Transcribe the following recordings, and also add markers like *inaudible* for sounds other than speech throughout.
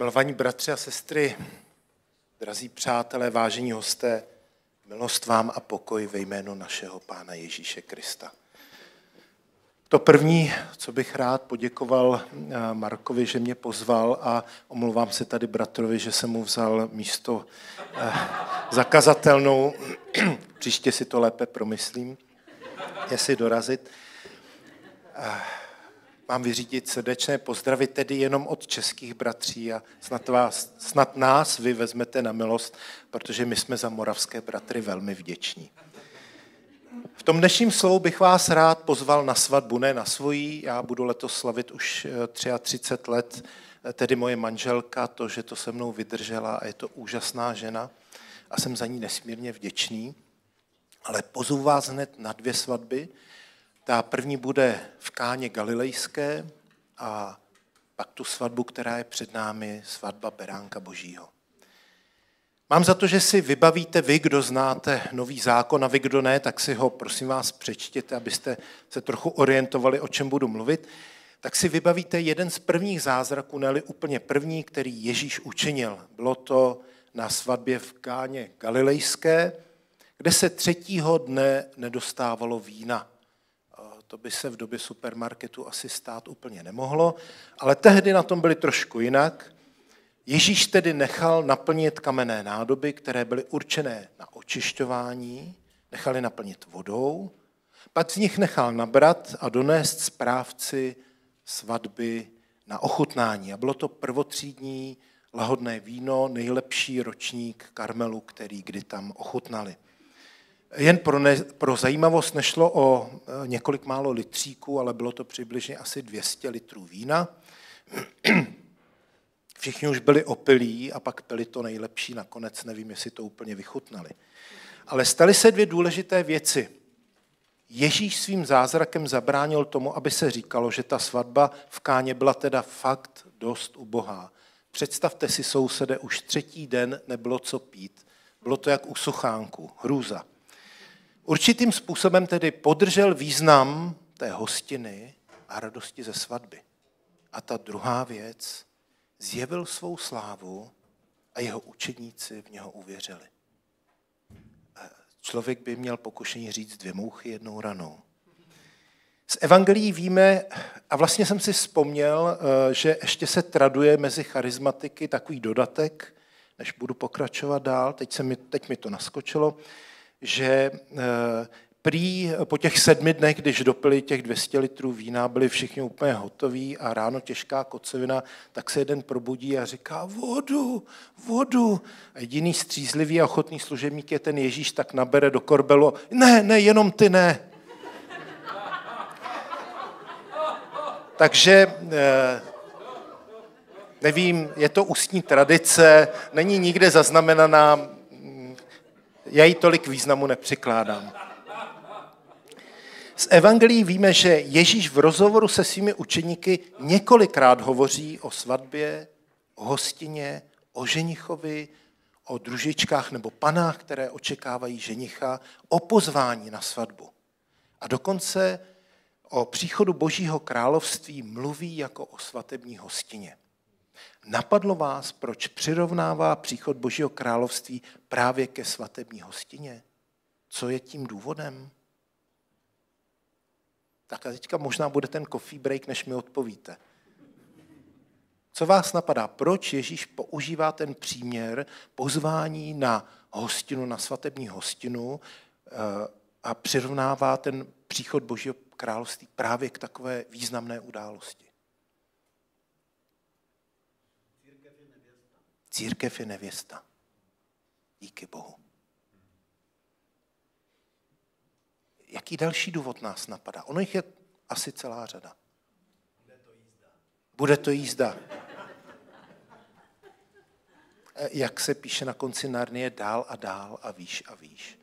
Milovaní bratři a sestry, drazí přátelé, vážení hosté, milost vám a pokoj ve jménu našeho Pána Ježíše Krista. To první, co bych rád poděkoval eh, Markovi, že mě pozval a omlouvám se tady bratrovi, že jsem mu vzal místo eh, zakazatelnou. *clears throat* Příště si to lépe promyslím, jestli dorazit. Mám vyřídit srdečné pozdravy tedy jenom od českých bratří a snad, vás, snad nás vy vezmete na milost, protože my jsme za moravské bratry velmi vděční. V tom dnešním slovu bych vás rád pozval na svatbu, ne na svojí. Já budu letos slavit už 33 eh, let, eh, tedy moje manželka, to, že to se mnou vydržela a je to úžasná žena a jsem za ní nesmírně vděčný. Ale pozvu vás hned na dvě svatby. Ta první bude v Káně Galilejské a pak tu svatbu, která je před námi, svatba Beránka Božího. Mám za to, že si vybavíte vy, kdo znáte nový zákon a vy, kdo ne, tak si ho prosím vás přečtěte, abyste se trochu orientovali, o čem budu mluvit. Tak si vybavíte jeden z prvních zázraků, ne úplně první, který Ježíš učinil. Bylo to na svatbě v Káně Galilejské, kde se třetího dne nedostávalo vína. To by se v době supermarketu asi stát úplně nemohlo, ale tehdy na tom byli trošku jinak. Ježíš tedy nechal naplnit kamenné nádoby, které byly určené na očišťování, nechali naplnit vodou, pak z nich nechal nabrat a donést správci svatby na ochutnání. A bylo to prvotřídní lahodné víno, nejlepší ročník karmelu, který kdy tam ochutnali. Jen pro, ne, pro zajímavost nešlo o e, několik málo litříků, ale bylo to přibližně asi 200 litrů vína. *clears throat* Všichni už byli opilí a pak pili to nejlepší, nakonec nevím, jestli to úplně vychutnali. Ale staly se dvě důležité věci. Ježíš svým zázrakem zabránil tomu, aby se říkalo, že ta svatba v Káně byla teda fakt dost ubohá. Představte si, sousede, už třetí den nebylo co pít. Bylo to jak u suchánku, hrůza. Určitým způsobem tedy podržel význam té hostiny a radosti ze svatby. A ta druhá věc, zjevil svou slávu a jeho učedníci v něho uvěřili. Člověk by měl pokušení říct dvě mouchy jednou ranou. Z evangelií víme, a vlastně jsem si vzpomněl, eh, že ještě se traduje mezi charizmatiky takový dodatek, než budu pokračovat dál, teď, se mi, teď mi to naskočilo, že eh, Prý po těch sedmi dnech, když dopili těch 200 litrů vína, byli všichni úplně hotoví a ráno těžká kocovina, tak se jeden probudí a říká vodu, vodu. A jediný střízlivý a ochotný služebník je ten Ježíš, tak nabere do korbelu, ne, ne, jenom ty ne. Takže eh, nevím, je to ústní tradice, není nikde zaznamenaná, já jí tolik významu nepřikládám. Z evangelií víme, že Ježíš v rozhovoru se svými učeníky několikrát hovoří o svatbě, o hostině, o ženichovi, o družičkách nebo panách, které očekávají ženicha, o pozvání na svatbu. A dokonce o příchodu Božího království mluví jako o svatební hostině. Napadlo vás, proč přirovnává příchod Božího království právě ke svatební hostině? Co je tím důvodem? Tak a teďka možná bude ten coffee break, než mi odpovíte. Co vás napadá? Proč Ježíš používá ten příměr pozvání na hostinu, na svatební hostinu eh, a přirovnává ten příchod Božího království právě k takové významné události? Církev je nevěsta. Díky Bohu. jaký další důvod nás napadá? Ono jich je asi celá řada. Bude to jízda. Bude to jízda. E, jak se píše na konci Narnie, dál a dál a výš a výš.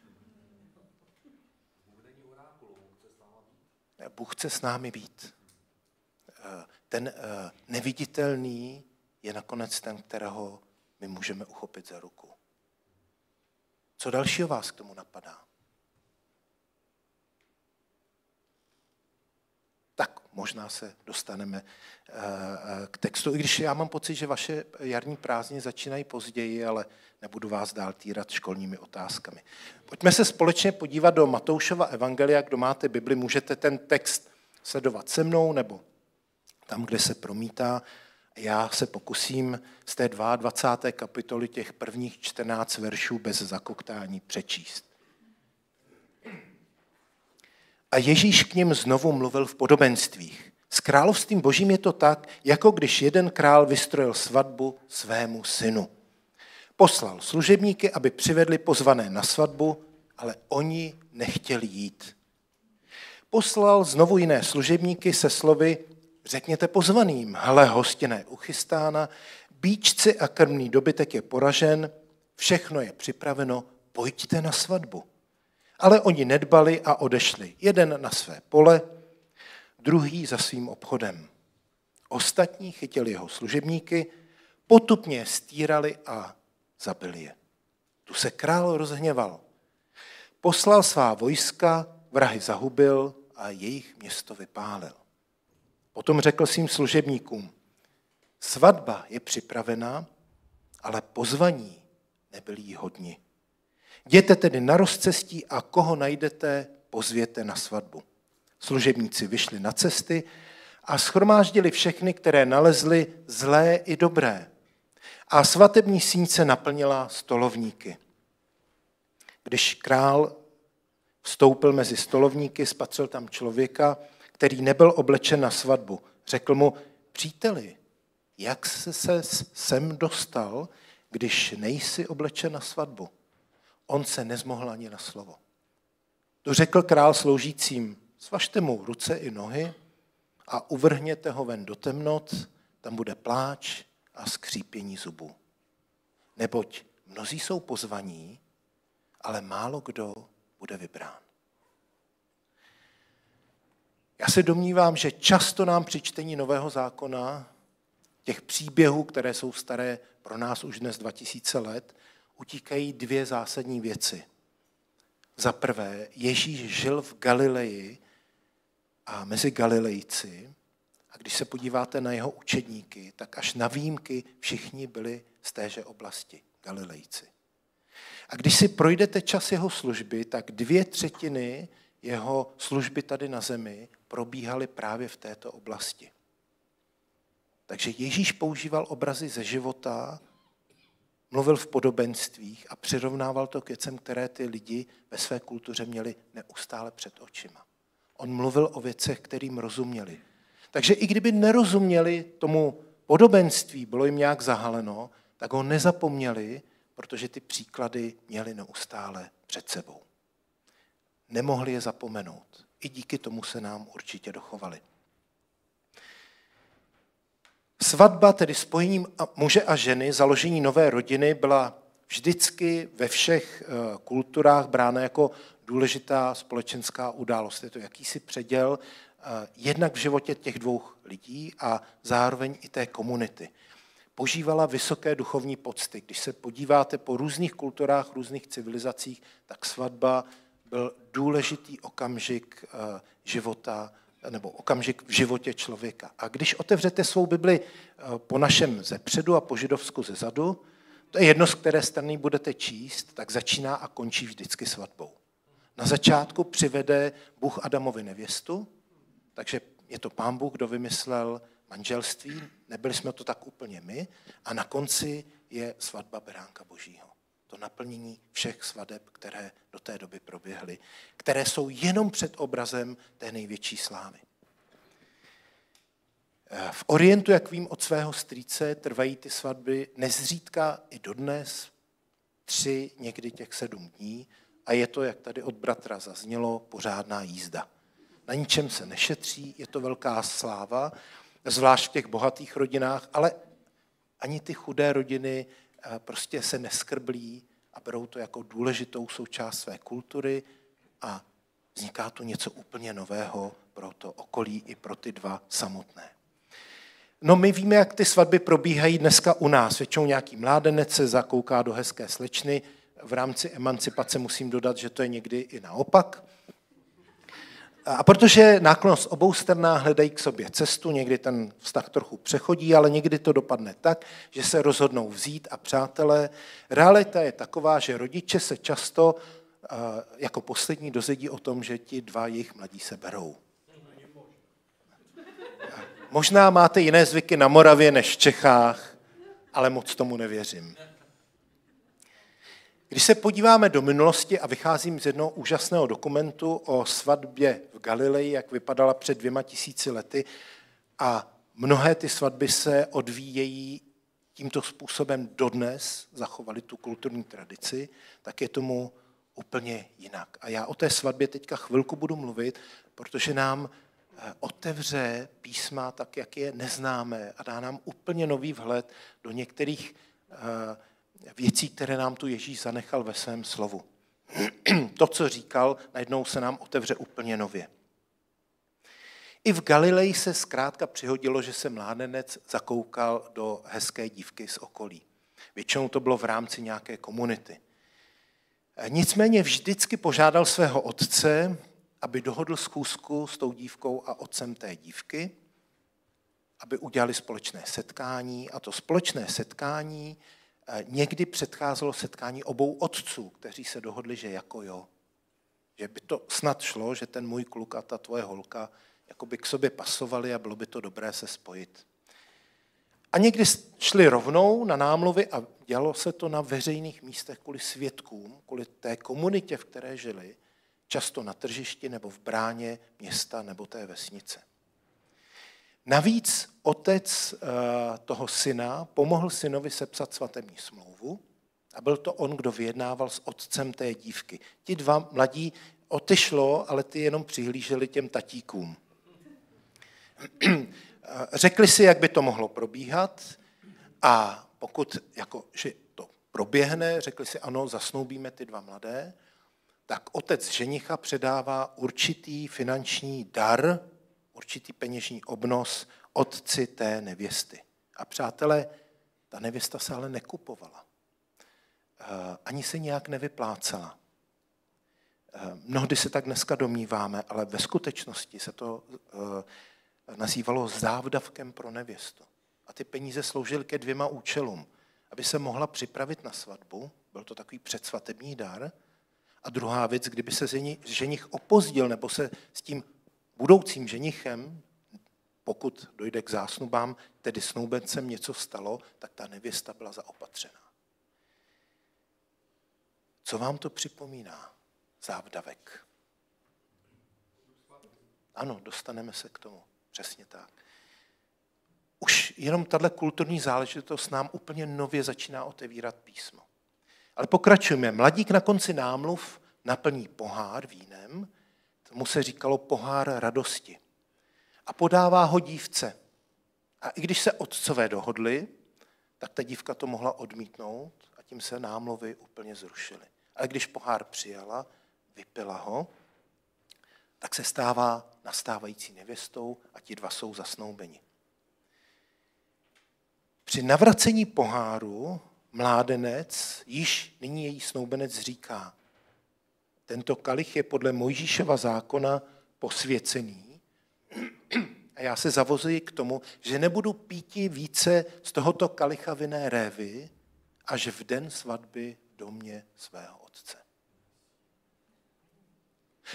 Bůh chce s námi být. E, ten neviditelný je nakonec ten, kterého my můžeme uchopit za ruku. Co dalšího vás k tomu napadá? možná se dostaneme eh, eh, k textu. I když já mám pocit, že vaše jarní prázdniny začínají později, ale nebudu vás dál týrat školními otázkami. Pojďme se společně podívat do Matoušova evangelia. Kdo máte Bibli, můžete ten text sledovat se mnou nebo tam, kde se promítá. Já se pokusím z té 22. kapitoly těch prvních 14 veršů bez zakoktání přečíst. A Ježíš k ním znovu mluvil v podobenstvích. S královstvím božím je to tak, jako když jeden král vystrojil svatbu svému synu. Poslal služebníky, aby přivedli pozvané na svatbu, ale oni nechtěli jít. Poslal znovu jiné služebníky se slovy, řekněte pozvaným, hle, hostina je uchystána, bíčci a krmný dobytek je poražen, všechno je připraveno, pojďte na svatbu. Ale oni nedbali a odešli. Jeden na své pole, druhý za svým obchodem. Ostatní chytili jeho služebníky, potupně stírali a zabili je. Tu se král rozhněval. Poslal svá vojska, vrahy zahubil a jejich město vypálil. Potom řekl svým služebníkům, svatba je připravená, ale pozvaní nebyli jí hodni. Jděte tedy na rozcestí a koho najdete, pozvěte na svatbu. Služebníci vyšli na cesty a schromáždili všechny, které nalezli zlé i dobré. A svatební sínce naplnila stolovníky. Když král vstoupil mezi stolovníky, spatřil tam člověka, který nebyl oblečen na svatbu. Řekl mu, příteli, jak se sem dostal, když nejsi oblečen na svatbu? On se nezmohl ani na slovo. To řekl král sloužícím, svažte mu ruce i nohy a uvrhněte ho ven do temnot, tam bude pláč a skřípění zubů. Neboť mnozí jsou pozvaní, ale málo kdo bude vybrán. Já se domnívám, že často nám při čtení Nového zákona, těch příběhů, které jsou staré pro nás už dnes 2000 let, utíkají dvě zásadní věci. Za prvé, Ježíš žil v Galileji a mezi Galilejci, a když se podíváte na jeho učedníky, tak až na výjimky všichni byli z téže oblasti, Galilejci. A když si projdete čas jeho služby, tak dvě třetiny jeho služby tady na zemi probíhaly právě v této oblasti. Takže Ježíš používal obrazy ze života, mluvil v podobenstvích a přirovnával to k věcem, které ty lidi ve své kultuře měli neustále před očima. On mluvil o věcech, kterým rozuměli. Takže i kdyby nerozuměli tomu podobenství, bylo jim nějak zahaleno, tak ho nezapomněli, protože ty příklady měli neustále před sebou. Nemohli je zapomenout. I díky tomu se nám určitě dochovali. Svatba, tedy spojením muže a ženy, založení nové rodiny, byla vždycky ve všech eh, kulturách brána jako důležitá společenská událost. Je to jakýsi předěl eh, jednak v životě těch dvou lidí a zároveň i té komunity. Požívala vysoké duchovní pocty. Když se podíváte po různých kulturách, různých civilizacích, tak svatba byl důležitý okamžik eh, života nebo okamžik v životě člověka. A když otevřete svou Bibli eh, po našem ze předu a po židovsku ze zadu, to je jedno, z které strany budete číst, tak začíná a končí vždycky svatbou. Na začátku přivede Bůh Adamovi nevěstu, takže je to pán Bůh, kdo vymyslel manželství, nebyli jsme to tak úplně my, a na konci je svatba Beránka Božího to naplnění všech svadeb, které do té doby proběhly, které jsou jenom před obrazem té největší slávy. V Orientu, jak vím od svého strýce, trvají ty svatby nezřídka i dodnes, tři, někdy těch sedm dní, a je to, jak tady od bratra zaznělo, pořádná jízda. Na ničem se nešetří, je to velká sláva, zvlášť v těch bohatých rodinách, ale ani ty chudé rodiny prostě se neskrblí a berou to jako důležitou součást své kultury a vzniká tu něco úplně nového pro to okolí i pro ty dva samotné. No my víme, jak ty svatby probíhají dneska u nás. Většinou nějaký mládenec se zakouká do hezké slečny. V rámci emancipace musím dodat, že to je někdy i naopak. A protože náklonost obou strana hledají k sobě cestu, někdy ten vztah trochu přechodí, ale někdy to dopadne tak, že se rozhodnou vzít a přátelé. Realita je taková, že rodiče se často jako poslední dozvědí o tom, že ti dva jejich mladí se berou. Možná máte jiné zvyky na Moravě než v Čechách, ale moc tomu nevěřím. Když se podíváme do minulosti a vycházím z jednoho úžasného dokumentu o svatbě v Galileji, jak vypadala před dvěma tisíci lety, a mnohé ty svatby se odvíjejí tímto způsobem dodnes, zachovali tu kulturní tradici, tak je tomu úplně jinak. A já o té svatbě teďka chvilku budu mluvit, protože nám eh, otevře písma tak, jak je neznáme a dá nám úplně nový vhled do některých eh, věcí, které nám tu Ježíš zanechal ve svém slovu. *clears throat* to, co říkal, najednou se nám otevře úplně nově. I v Galileji se zkrátka přihodilo, že se mládenec zakoukal do hezké dívky z okolí. Většinou to bylo v rámci nějaké komunity. Nicméně vždycky požádal svého otce, aby dohodl schůzku s tou dívkou a otcem té dívky, aby udělali společné setkání a to společné setkání někdy předcházelo setkání obou otců, kteří se dohodli, že jako jo. Že by to snad šlo, že ten můj kluk a ta tvoje holka jako by k sobě pasovali a bylo by to dobré se spojit. A někdy šli rovnou na námluvy a dělalo se to na veřejných místech kvůli svědkům, kvůli té komunitě, v které žili, často na tržišti nebo v bráně města nebo té vesnice. Navíc otec eh, toho syna pomohl synovi sepsat svatební smlouvu a byl to on, kdo vyjednával s otcem té dívky. Ti dva mladí otešlo, ale ty jenom přihlíželi těm tatíkům. Řekli si, jak by to mohlo probíhat a pokud jako, že to proběhne, řekli si ano, zasnoubíme ty dva mladé, tak otec ženicha předává určitý finanční dar, určitý peněžní obnos otci té nevěsty. A přátelé, ta nevěsta se ale nekupovala. Eh, ani se nějak nevyplácela. Eh, mnohdy se tak dneska domníváme, ale ve skutečnosti se to eh, nazývalo závdavkem pro nevěstu. A ty peníze sloužily ke dvěma účelům. Aby se mohla připravit na svatbu, byl to takový předsvatební dar, a druhá věc, kdyby se ženich opozdil nebo se s tím budoucím ženichem, pokud dojde k zásnubám, tedy snoubencem něco stalo, tak ta nevěsta byla zaopatřená. Co vám to připomíná? Závdavek. Ano, dostaneme se k tomu. Přesně tak. Už jenom tahle kulturní záležitost nám úplně nově začíná otevírat písmo. Ale pokračujeme. Mladík na konci námluv naplní pohár vínem, tomu se říkalo pohár radosti. A podává ho dívce. A i když se otcové dohodli, tak ta dívka to mohla odmítnout a tím se námluvy úplně zrušily. Ale když pohár přijala, vypila ho, tak se stává nastávající nevěstou a ti dva jsou zasnoubeni. Při navracení poháru mládenec, již nyní její snoubenec říká, tento kalich je podle Mojžíšova zákona posvěcený a já se zavozuji k tomu, že nebudu píti více z tohoto kalicha vinné révy, až v den svatby v domě svého otce.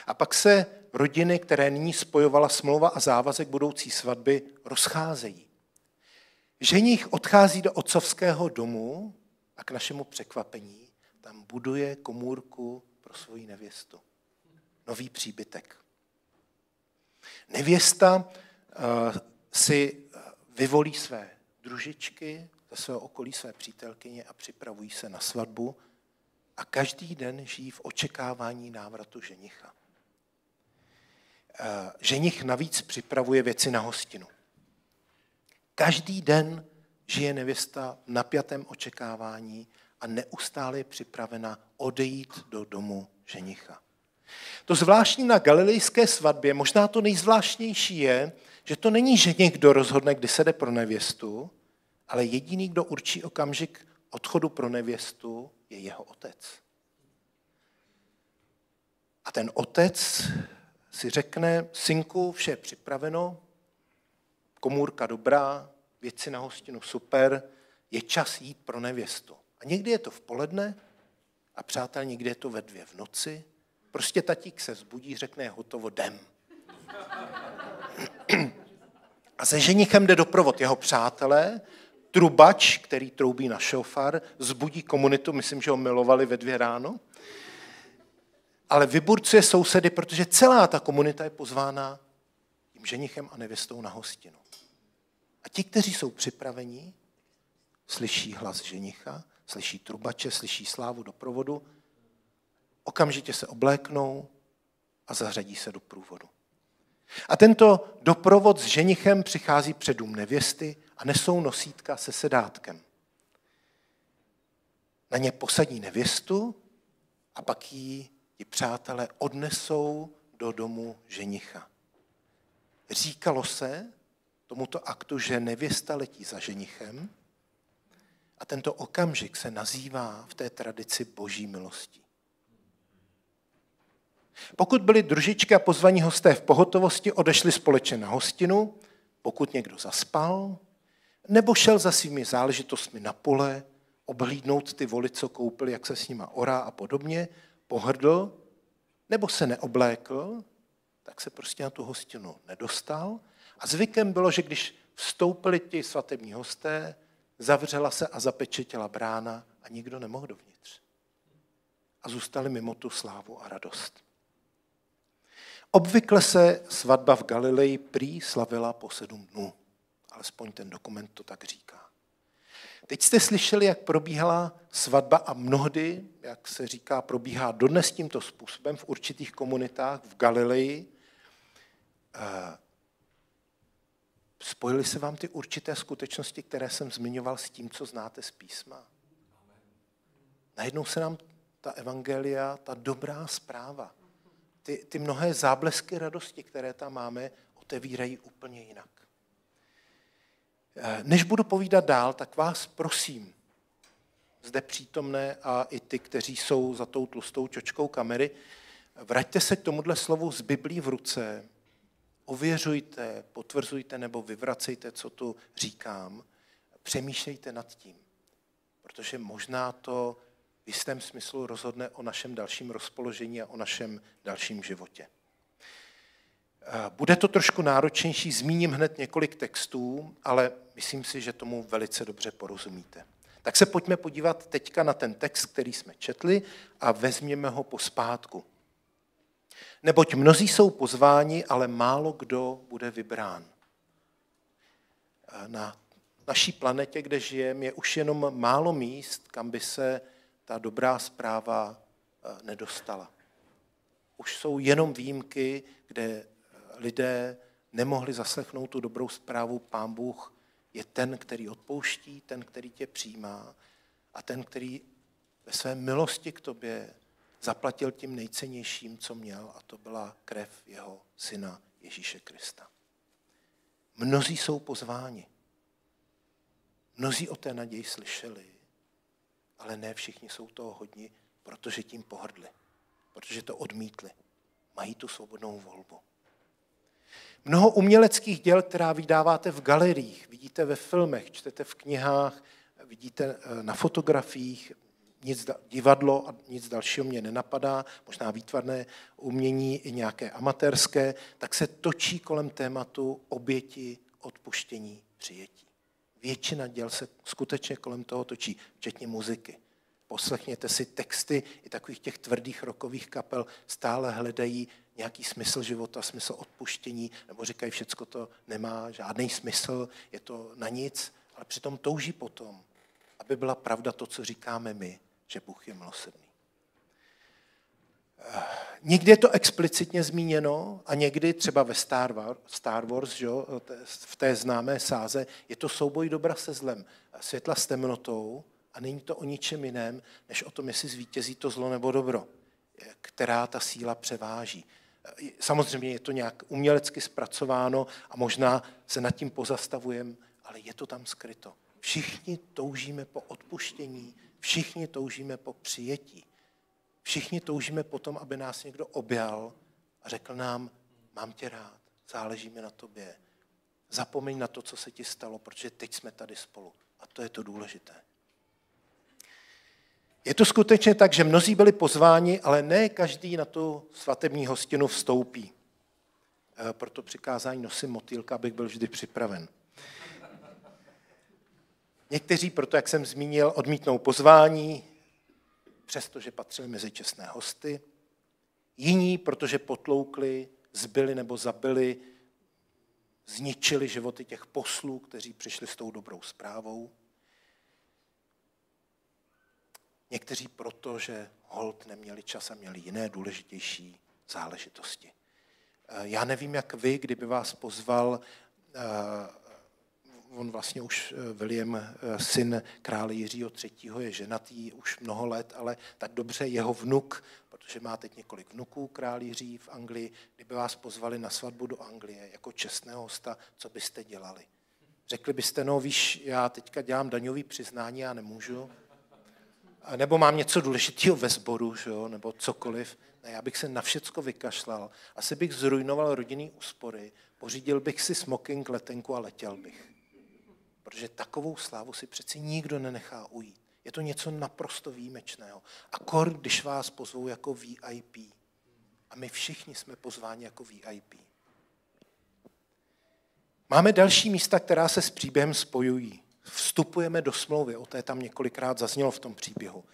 A pak se rodiny, které nyní spojovala smlouva a závazek budoucí svatby, rozcházejí. Ženich odchází do otcovského domu a k našemu překvapení tam buduje komůrku pro svoji nevěstu. Nový příbytek. Nevěsta uh, si eh, vyvolí své družičky, ze svého okolí své přítelkyně a připravují se na svatbu a každý den žijí v očekávání návratu ženicha. Eh, ženich navíc připravuje věci na hostinu. Každý den žije nevěsta v napjatém očekávání a neustále je připravena odejít do domu ženicha. To zvláštní na galilejské svatbě, možná to nejzvláštnější je, že to není ženich, kdo rozhodne, kdy se jde pro nevěstu, ale jediný, kdo určí okamžik odchodu pro nevěstu, je jeho otec. A ten otec si řekne, synku, vše je připraveno, komůrka dobrá, věci na hostinu super, je čas jít pro nevěstu. A někdy je to v poledne a přátel, někdy je to ve dvě v noci. Prostě tatík se zbudí, řekne, hotovo, jdem. *clears throat* A se ženichem jde doprovod jeho přátelé, trubač, který troubí na šofar, zbudí komunitu, myslím, že ho milovali ve dvě ráno, ale vyburcuje sousedy, protože celá ta komunita je pozvána tím ženichem a nevěstou na hostinu. A ti, kteří jsou připravení, slyší hlas ženicha, slyší trubače, slyší slávu doprovodu, okamžitě se obléknou a zařadí se do průvodu. A tento doprovod s ženichem přichází před dům nevěsty a nesou nosítka se sedátkem. Na ně posadí nevěstu a pak ji ti přátelé odnesou do domu ženicha. Říkalo se tomuto aktu, že nevěsta letí za ženichem a tento okamžik se nazývá v té tradici boží milostí. Pokud byli družičky a pozvaní hosté v pohotovosti, odešli společně na hostinu, pokud někdo zaspal, nebo šel za svými záležitostmi na pole, obhlídnout ty voli, co koupili, jak se s nima orá a podobně, pohrdl, nebo se neoblékl, tak se prostě na tu hostinu nedostal. A zvykem bylo, že když vstoupili ti svatební hosté, zavřela se a zapečetila brána a nikdo nemohl dovnitř. A zůstali mimo tu slávu a radost. Obvykle se svatba v Galileji prý slavila po sedm dnů. Alespoň ten dokument to tak říká. Teď jste slyšeli, jak probíhala svatba a mnohdy, jak se říká, probíhá dodnes tímto způsobem v určitých komunitách v Galileji. Spojily se vám ty určité skutečnosti, které jsem zmiňoval s tím, co znáte z písma? Najednou se nám ta evangelia, ta dobrá zpráva, ty, ty mnohé záblesky radosti, které tam máme, otevírají úplně jinak. Eh, než budu povídat dál, tak vás prosím, zde přítomné a i ty, kteří jsou za tou tlustou čočkou kamery, vraťte se k tomuhle slovu z Biblí v ruce, ověřujte, potvrzujte nebo vyvracejte, co tu říkám, přemýšlejte nad tím, protože možná to v jistém smyslu rozhodne o našem dalším rozpoložení a o našem dalším životě. Eh, bude to trošku náročnější, zmíním hned několik textů, ale myslím si, že tomu velice dobře porozumíte. Tak se pojďme podívat teďka na ten text, který jsme četli a vezměme ho pospátku. Neboť mnozí jsou pozváni, ale málo kdo bude vybrán. Na naší planetě, kde žijeme, je už jenom málo míst, kam by se ta dobrá zpráva eh, nedostala. Už jsou jenom výjimky, kde lidé nemohli zaslechnout tu dobrou zprávu, pán Bůh je ten, který odpouští, ten, který tě přijímá a ten, který ve své milosti k tobě zaplatil tím nejcennějším, co měl, a to byla krev jeho syna Ježíše Krista. Mnozí jsou pozváni. Mnozí o té naději slyšeli, ale ne všichni jsou toho hodni, protože tím pohrdli, protože to odmítli. Mají tu svobodnou volbu. Mnoho uměleckých děl, která vydáváte v galeriích, vidíte ve filmech, čtete v knihách, vidíte eh, na fotografiích, nic, divadlo a nic dalšího mě nenapadá, možná výtvarné umění i nějaké amatérské, tak se točí kolem tématu oběti, odpuštění, přijetí. Většina děl se skutečně kolem toho točí, včetně muziky. Poslechněte si texty i takových těch tvrdých rokových kapel, stále hledají nějaký smysl života, smysl odpuštění, nebo říkají, všecko to nemá žádný smysl, je to na nic, ale přitom touží potom, aby byla pravda to, co říkáme my, že Bůh je milosrdný. Eh, někdy je to explicitně zmíněno a někdy třeba ve Star Wars, Star Wars že, v té známé sáze, je to souboj dobra se zlem, světla s temnotou a není to o ničem jiném, než o tom, jestli zvítězí to zlo nebo dobro, která ta síla převáží. Samozřejmě je to nějak umělecky zpracováno a možná se nad tím pozastavujeme, ale je to tam skryto. Všichni toužíme po odpuštění, všichni toužíme po přijetí. Všichni toužíme po tom, aby nás někdo objal a řekl nám, mám tě rád, záleží mi na tobě. Zapomeň na to, co se ti stalo, protože teď jsme tady spolu. A to je to důležité. Je to skutečně tak, že mnozí byli pozváni, ale ne každý na tu svatební hostinu vstoupí. E, proto přikázání nosím motýlka, abych byl vždy připraven. Někteří proto, jak jsem zmínil, odmítnou pozvání, přestože patřili mezi čestné hosty. Jiní, protože potloukli, zbyli nebo zabili, zničili životy těch poslů, kteří přišli s tou dobrou zprávou. Někteří proto, že hold neměli čas a měli jiné důležitější záležitosti. Eh, já nevím, jak vy, kdyby vás pozval, eh, on vlastně už eh, William, syn krále Jiřího III. je ženatý už mnoho let, ale tak dobře jeho vnuk, protože má teď několik vnuků, král Jiří v Anglii, kdyby vás pozvali na svatbu do Anglie jako čestného hosta, co byste dělali? Řekli byste, no víš, já teďka dělám daňový přiznání, já nemůžu nebo mám něco důležitého ve sboru, že jo? nebo cokoliv. Ne, já bych se na všecko vykašlal. Asi bych zrujnoval rodinný úspory, pořídil bych si smoking, letenku a letěl bych. Protože takovou slávu si přeci nikdo nenechá ujít. Je to něco naprosto výjimečného. A kor, když vás pozvou jako VIP. A my všichni jsme pozváni jako VIP. Máme další místa, která se s příběhem spojují vstupujeme do smlouvy, o té tam několikrát zaznělo v tom příběhu.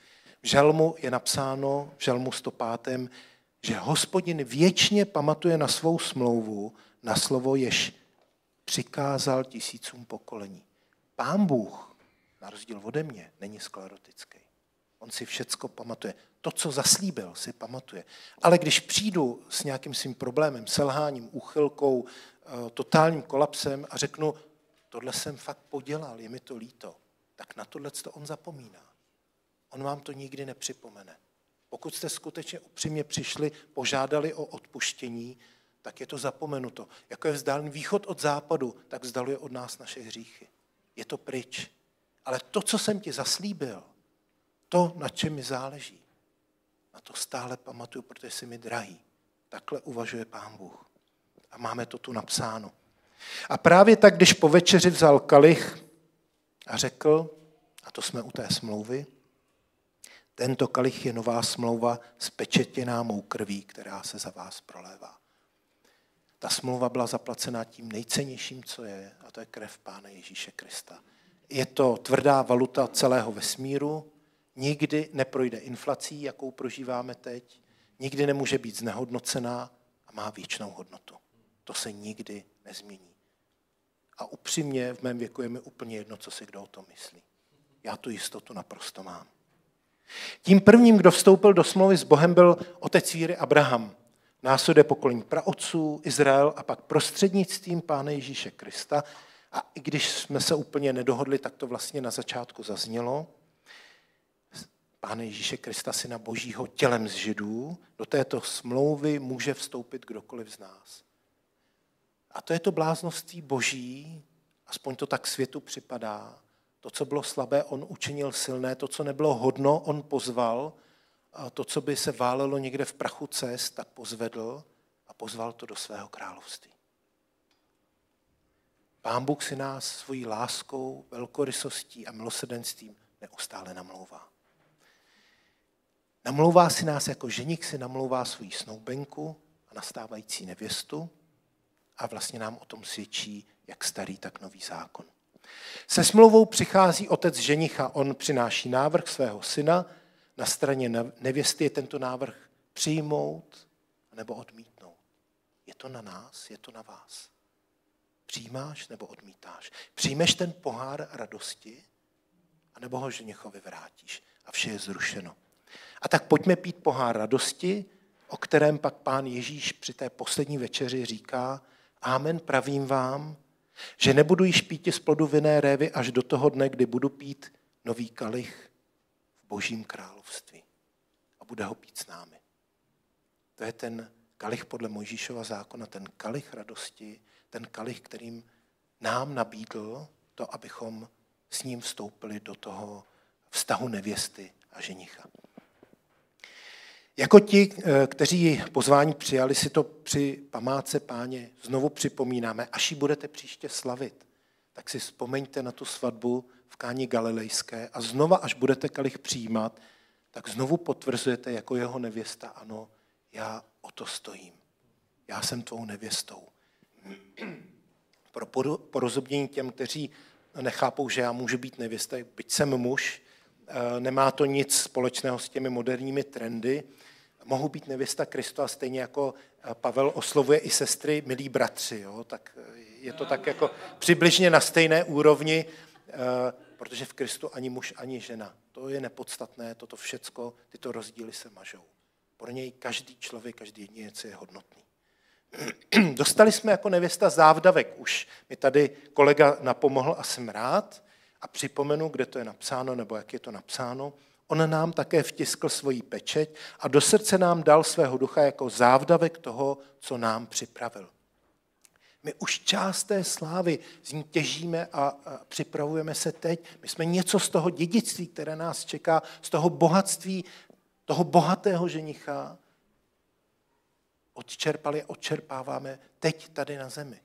V žalmu je napsáno, v žalmu 105., že hospodin věčně pamatuje na svou smlouvu, na slovo, jež přikázal tisícům pokolení. Pán Bůh, na rozdíl ode mě, není sklerotický. On si všecko pamatuje. To, co zaslíbil, si pamatuje. Ale když přijdu s nějakým svým problémem, selháním, úchylkou, eh, totálním kolapsem a řeknu, tohle jsem fakt podělal, je mi to líto, tak na tohle to on zapomíná. On vám to nikdy nepřipomene. Pokud jste skutečně upřímně přišli, požádali o odpuštění, tak je to zapomenuto. Jako je vzdálený východ od západu, tak vzdaluje od nás naše hříchy. Je to pryč. Ale to, co jsem ti zaslíbil, to, na čem mi záleží, na to stále pamatuju, protože jsi mi drahý. Takhle uvažuje Pán Bůh. A máme to tu napsáno. A právě tak, když po večeři vzal kalich a řekl, a to jsme u té smlouvy, tento kalich je nová smlouva spečetěná mou krví, která se za vás prolévá. Ta smlouva byla zaplacená tím nejcennějším, co je, a to je krev Pána Ježíše Krista. Je to tvrdá valuta celého vesmíru, nikdy neprojde inflací, jakou prožíváme teď, nikdy nemůže být znehodnocená a má věčnou hodnotu. To se nikdy nezmění. A upřímně v mém věku je mi úplně jedno, co si kdo o tom myslí. Já tu jistotu naprosto mám. Tím prvním, kdo vstoupil do smlouvy s Bohem, byl otec víry Abraham. Následuje pokolení praotců, Izrael a pak prostřednictvím Pána Ježíše Krista. A i když jsme se úplně nedohodli, tak to vlastně na začátku zaznělo. Pána Ježíše Krista, syna Božího, tělem z Židů, do této smlouvy může vstoupit kdokoliv z nás. A to je to bláznoství boží, aspoň to tak světu připadá. To, co bylo slabé, on učinil silné, to, co nebylo hodno, on pozval, to, co by se válelo někde v prachu cest, tak pozvedl a pozval to do svého království. Pán Bůh si nás svojí láskou, velkorysostí a milosrdenstvím neustále namlouvá. Namlouvá si nás jako ženik si namlouvá svoji snoubenku a nastávající nevěstu, a vlastně nám o tom svědčí jak starý, tak nový zákon. Se smlouvou přichází otec ženicha, on přináší návrh svého syna, na straně nevěsty je tento návrh přijmout nebo odmítnout. Je to na nás, je to na vás. Přijímáš nebo odmítáš? Přijmeš ten pohár radosti, anebo ho ženichovi vrátíš a vše je zrušeno. A tak pojďme pít pohár radosti, o kterém pak pán Ježíš při té poslední večeři říká, Amen, pravím vám, že nebudu již pít z plodu vinné révy až do toho dne, kdy budu pít nový kalich božím království. A bude ho pít s námi. To je ten kalich podle Mojžíšova zákona, ten kalich radosti, ten kalich, kterým nám nabídl to, abychom s ním vstoupili do toho vztahu nevěsty a ženicha. Jako ti, eh, kteří pozvání přijali, si to při památce páně znovu připomínáme, až ji budete příště slavit. Tak si vzpomeňte na tu svatbu v Káni Galilejské a znova, až budete kalich přijímat, tak znovu potvrzujete jako jeho nevěsta, ano, já o to stojím. Já jsem tvou nevěstou. Pro porozumění těm, kteří nechápou, že já můžu být nevěsta, byť jsem muž, eh, nemá to nic společného s těmi moderními trendy, mohu být nevěsta Krista, stejně jako eh, Pavel oslovuje i sestry, milí bratři, jo? tak eh, je to tak jako přibližně na stejné úrovni, protože v Kristu ani muž, ani žena. To je nepodstatné, toto všecko, tyto rozdíly se mažou. Pro něj každý člověk, každý jedinec je hodnotný. *clears throat* Dostali jsme jako nevěsta závdavek už. Mi tady kolega napomohl a jsem rád. A připomenu, kde to je napsáno, nebo jak je to napsáno. On nám také vtiskl svoji pečeť a do srdce nám dal svého ducha jako závdavek toho, co nám připravil. My už část té slávy z ní těžíme a připravujeme se teď. My jsme něco z toho dědictví, které nás čeká, z toho bohatství, toho bohatého ženicha, odčerpali, odčerpáváme teď tady na zemi.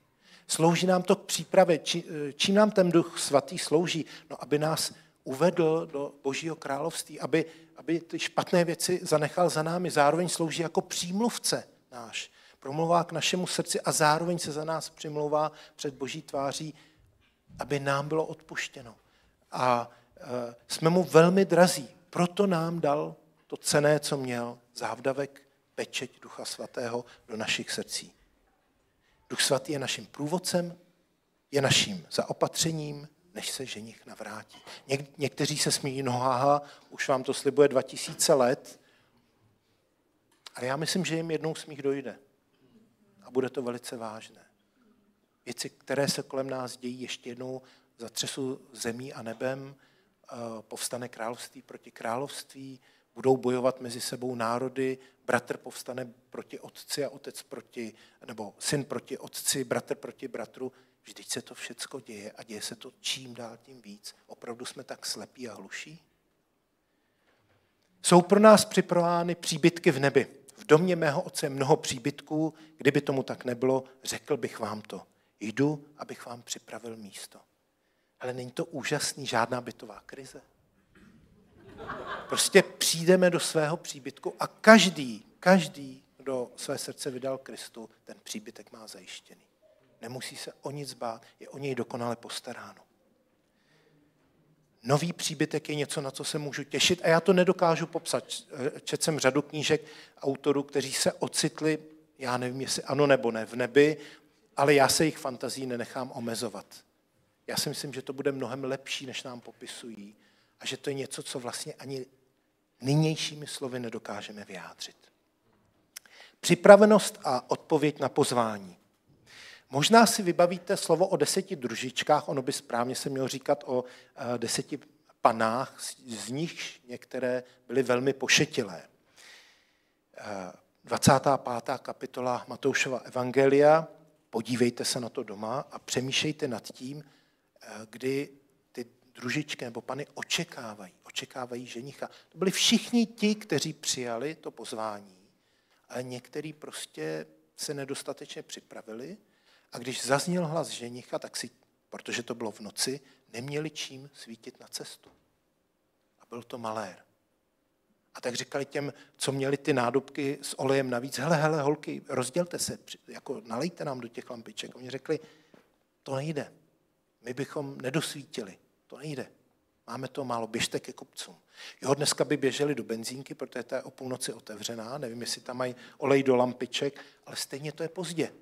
Slouží nám to k přípravě. Či, čím nám ten duch svatý slouží? No, aby nás uvedl do božího království, aby, aby ty špatné věci zanechal za námi. Zároveň slouží jako přímluvce náš. Promluvá k našemu srdci a zároveň se za nás přimlouvá před boží tváří, aby nám bylo odpuštěno. A e, jsme mu velmi drazí. Proto nám dal to cené, co měl, závdavek pečeť Ducha Svatého do našich srdcí. Duch Svatý je naším průvodcem, je naším zaopatřením, než se ženich navrátí. Něk- někteří se smíjí, no haha, už vám to slibuje 2000 let, ale já myslím, že jim jednou smích dojde. Bude to velice vážné. Věci, které se kolem nás dějí, ještě jednou zatřesu zemí a nebem, eh, povstane království proti království, budou bojovat mezi sebou národy, bratr povstane proti otci a otec proti, nebo syn proti otci, bratr proti bratru. Vždyť se to všecko děje a děje se to čím dál tím víc. Opravdu jsme tak slepí a hluší? Jsou pro nás připravovány příbytky v nebi. V domě mého otce mnoho příbytků, kdyby tomu tak nebylo, řekl bych vám to. Jdu, abych vám připravil místo. Ale není to úžasný, žádná bytová krize. Prostě přijdeme do svého příbytku a každý, každý, kdo své srdce vydal Kristu, ten příbytek má zajištěný. Nemusí se o nic bát, je o něj dokonale postaráno. Nový příbytek je něco, na co se můžu těšit a já to nedokážu popsat. Četl jsem řadu knížek autorů, kteří se ocitli, já nevím, jestli ano nebo ne, v nebi, ale já se jich fantazí nenechám omezovat. Já si myslím, že to bude mnohem lepší, než nám popisují a že to je něco, co vlastně ani nynějšími slovy nedokážeme vyjádřit. Připravenost a odpověď na pozvání. Možná si vybavíte slovo o deseti družičkách, ono by správně se mělo říkat o eh, deseti panách, z nich některé byly velmi pošetilé. 25. Eh, kapitola Matoušova Evangelia, podívejte se na to doma a přemýšlejte nad tím, eh, kdy družičky nebo pany očekávají, očekávají ženicha. To byli všichni ti, kteří přijali to pozvání, ale někteří prostě se nedostatečně připravili a když zazněl hlas ženicha, tak si, protože to bylo v noci, neměli čím svítit na cestu. A byl to malér. A tak říkali těm, co měli ty nádobky s olejem navíc, hele, hele, holky, rozdělte se, jako nalejte nám do těch lampiček. Oni řekli, to nejde. My bychom nedosvítili. To nejde. Máme to málo, běžte ke kupcům. Jo, dneska by běželi do benzínky, protože ta je o půlnoci otevřená, nevím, jestli tam mají olej do lampiček, ale stejně to je pozdě.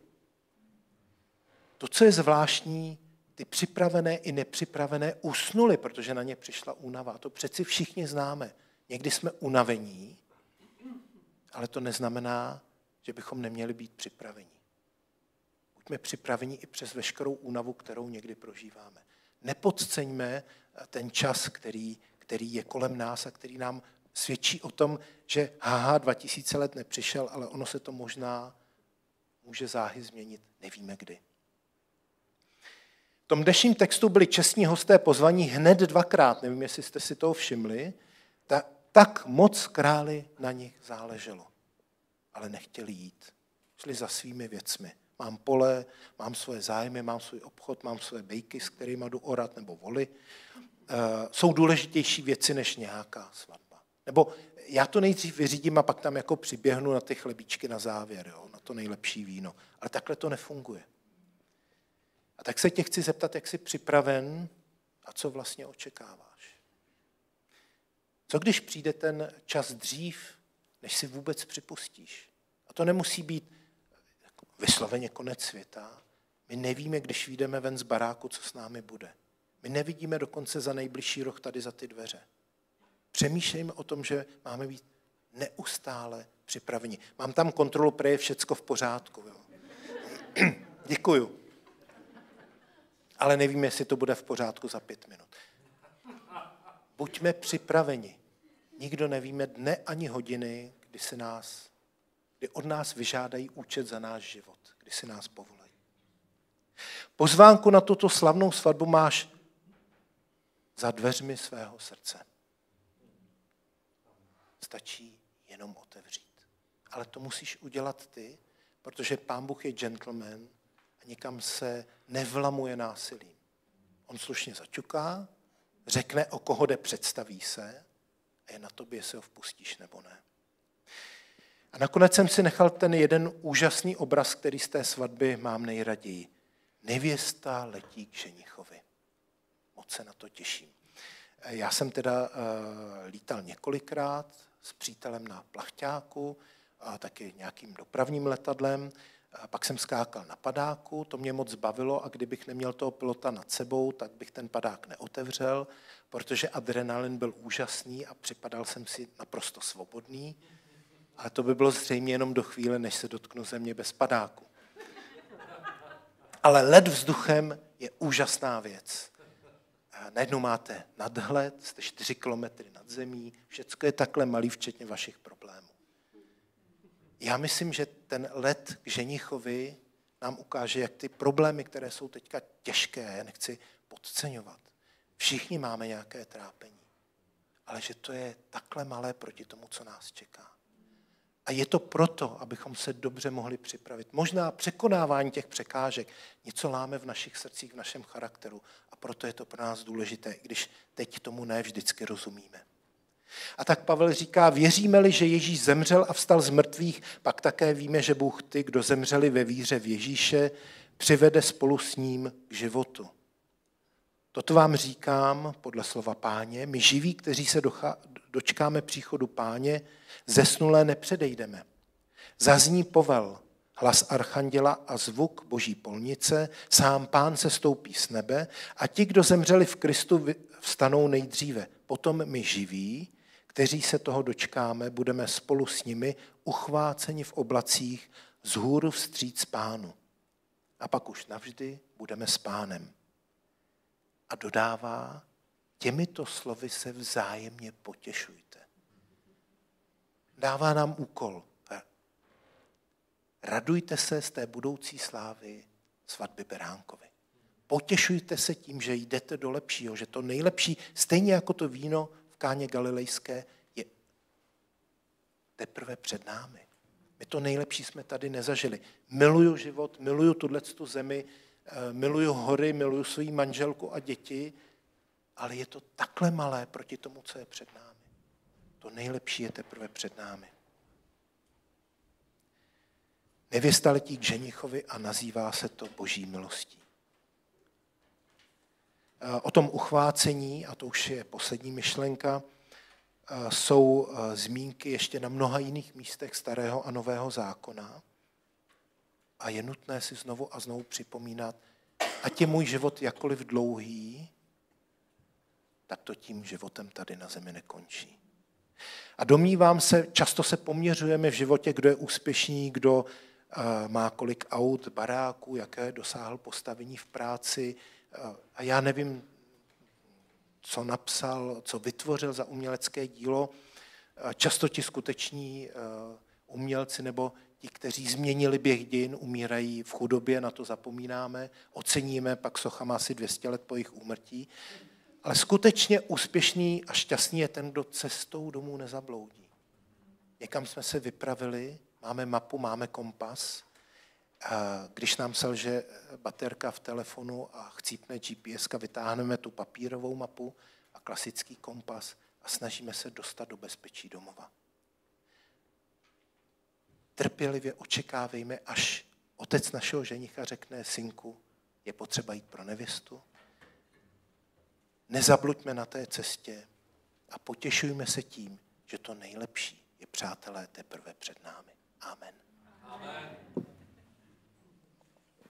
To, co je zvláštní, ty připravené i nepřipravené usnuli, protože na ně přišla únava. To přeci všichni známe. Někdy jsme unavení, ale to neznamená, že bychom neměli být připraveni. Buďme připraveni i přes veškerou únavu, kterou někdy prožíváme nepodceňme ten čas, který, který je kolem nás a který nám svědčí o tom, že haha, 2000 let nepřišel, ale ono se to možná může záhy změnit, nevíme kdy. Tom dnešním textu byli čestní hosté pozvaní hned dvakrát, nevím, jestli jste si toho všimli. Ta Tak moc králi na nich záleželo. Ale nechtěli jít. Šli za svými věcmi. Mám pole, mám svoje zájmy, mám svůj obchod, mám svoje bejky, s kterými jdu orat nebo voli. Uh, jsou důležitější věci než nějaká svatba. Nebo já to nejdřív vyřídím a pak tam jako přiběhnu na ty chlebíčky na závěr, jo, na to nejlepší víno. Ale takhle to nefunguje. A tak se tě chci zeptat, jak jsi připraven a co vlastně očekáváš. Co když přijde ten čas dřív, než si vůbec připustíš? A to nemusí být vysloveně konec světa. My nevíme, když vyjdeme ven z baráku, co s námi bude. My nevidíme dokonce za nejbližší roh tady za ty dveře. Přemýšlejme o tom, že máme být neustále připraveni. Mám tam kontrolu, pre je všecko v pořádku. Jo. *clears throat* Děkuju. Ale nevím, jestli to bude v pořádku za pět minut. Buďme připraveni. Nikdo nevíme dne ani hodiny, kdy se nás, kdy od nás vyžádají účet za náš život, kdy si nás povolají. Pozvánku na tuto slavnou svatbu máš za dveřmi svého srdce. Stačí jenom otevřít. Ale to musíš udělat ty, protože Pán Bůh je gentleman a nikam se nevlamuje násilím. On slušně začuká, řekne, o koho jde, představí se a je na tobě, jestli ho vpustíš nebo ne. A nakonec jsem si nechal ten jeden úžasný obraz, který z té svatby mám nejraději. Nevěsta letí k ženichovi. Moc se na to těším. Já jsem teda uh, lítal několikrát s přítelem na plachťáku a taky nějakým dopravním letadlem. Pak jsem skákal na padáku, to mě moc bavilo a kdybych neměl toho pilota nad sebou, tak bych ten padák neotevřel, protože adrenalin byl úžasný a připadal jsem si naprosto svobodný. Ale to by bylo zřejmě jenom do chvíle, než se dotknu země bez padáku. Ale let vzduchem je úžasná věc. Najednou máte nadhled, jste 4 kilometry nad zemí, všechno je takhle malý, včetně vašich problémů. Já myslím, že ten let k ženichovi nám ukáže, jak ty problémy, které jsou teďka těžké, nechci podceňovat. Všichni máme nějaké trápení, ale že to je takhle malé proti tomu, co nás čeká. A je to proto, abychom se dobře mohli připravit. Možná překonávání těch překážek něco láme v našich srdcích, v našem charakteru a proto je to pro nás důležité, i když teď tomu ne vždycky rozumíme. A tak Pavel říká, věříme-li, že Ježíš zemřel a vstal z mrtvých, pak také víme, že Bůh ty, kdo zemřeli ve víře v Ježíše, přivede spolu s ním k životu. Toto vám říkám podle slova páně, my živí, kteří se dočkáme příchodu páně, zesnulé nepředejdeme. Zazní povel, hlas archanděla a zvuk boží polnice, sám pán se stoupí z nebe a ti, kdo zemřeli v Kristu, vstanou nejdříve. Potom my živí, kteří se toho dočkáme, budeme spolu s nimi uchváceni v oblacích z hůru vstříc pánu. A pak už navždy budeme s pánem. A dodává, těmito slovy se vzájemně potěšujte. Dává nám úkol. Radujte se z té budoucí slávy svatby Beránkovi. Potěšujte se tím, že jdete do lepšího, že to nejlepší, stejně jako to víno káně galilejské, je teprve před námi. My to nejlepší jsme tady nezažili. Miluju život, miluju tuhle zemi, eh, miluju hory, miluju svou manželku a děti, ale je to takhle malé proti tomu, co je před námi. To nejlepší je teprve před námi. Nevěsta letí k ženichovi a nazývá se to boží milostí. O tom uchvácení, a to už je poslední myšlenka, jsou zmínky ještě na mnoha jiných místech starého a nového zákona. A je nutné si znovu a znovu připomínat, ať je můj život jakkoliv dlouhý, tak to tím životem tady na zemi nekončí. A domnívám se, často se poměřujeme v životě, kdo je úspěšný, kdo má kolik aut, baráků, jaké dosáhl postavení v práci. A já nevím, co napsal, co vytvořil za umělecké dílo. Často ti skuteční umělci nebo ti, kteří změnili běh dějin, umírají v chudobě, na to zapomínáme, oceníme, pak socha má asi 200 let po jejich úmrtí. Ale skutečně úspěšný a šťastný je ten, kdo cestou domů nezabloudí. Někam jsme se vypravili, máme mapu, máme kompas. Když nám selže baterka v telefonu a chcípne GPS, vytáhneme tu papírovou mapu a klasický kompas a snažíme se dostat do bezpečí domova. Trpělivě očekávejme, až otec našeho ženicha řekne, synku, je potřeba jít pro nevěstu. Nezabluďme na té cestě a potěšujme se tím, že to nejlepší je přátelé teprve před námi. Amen. Amen.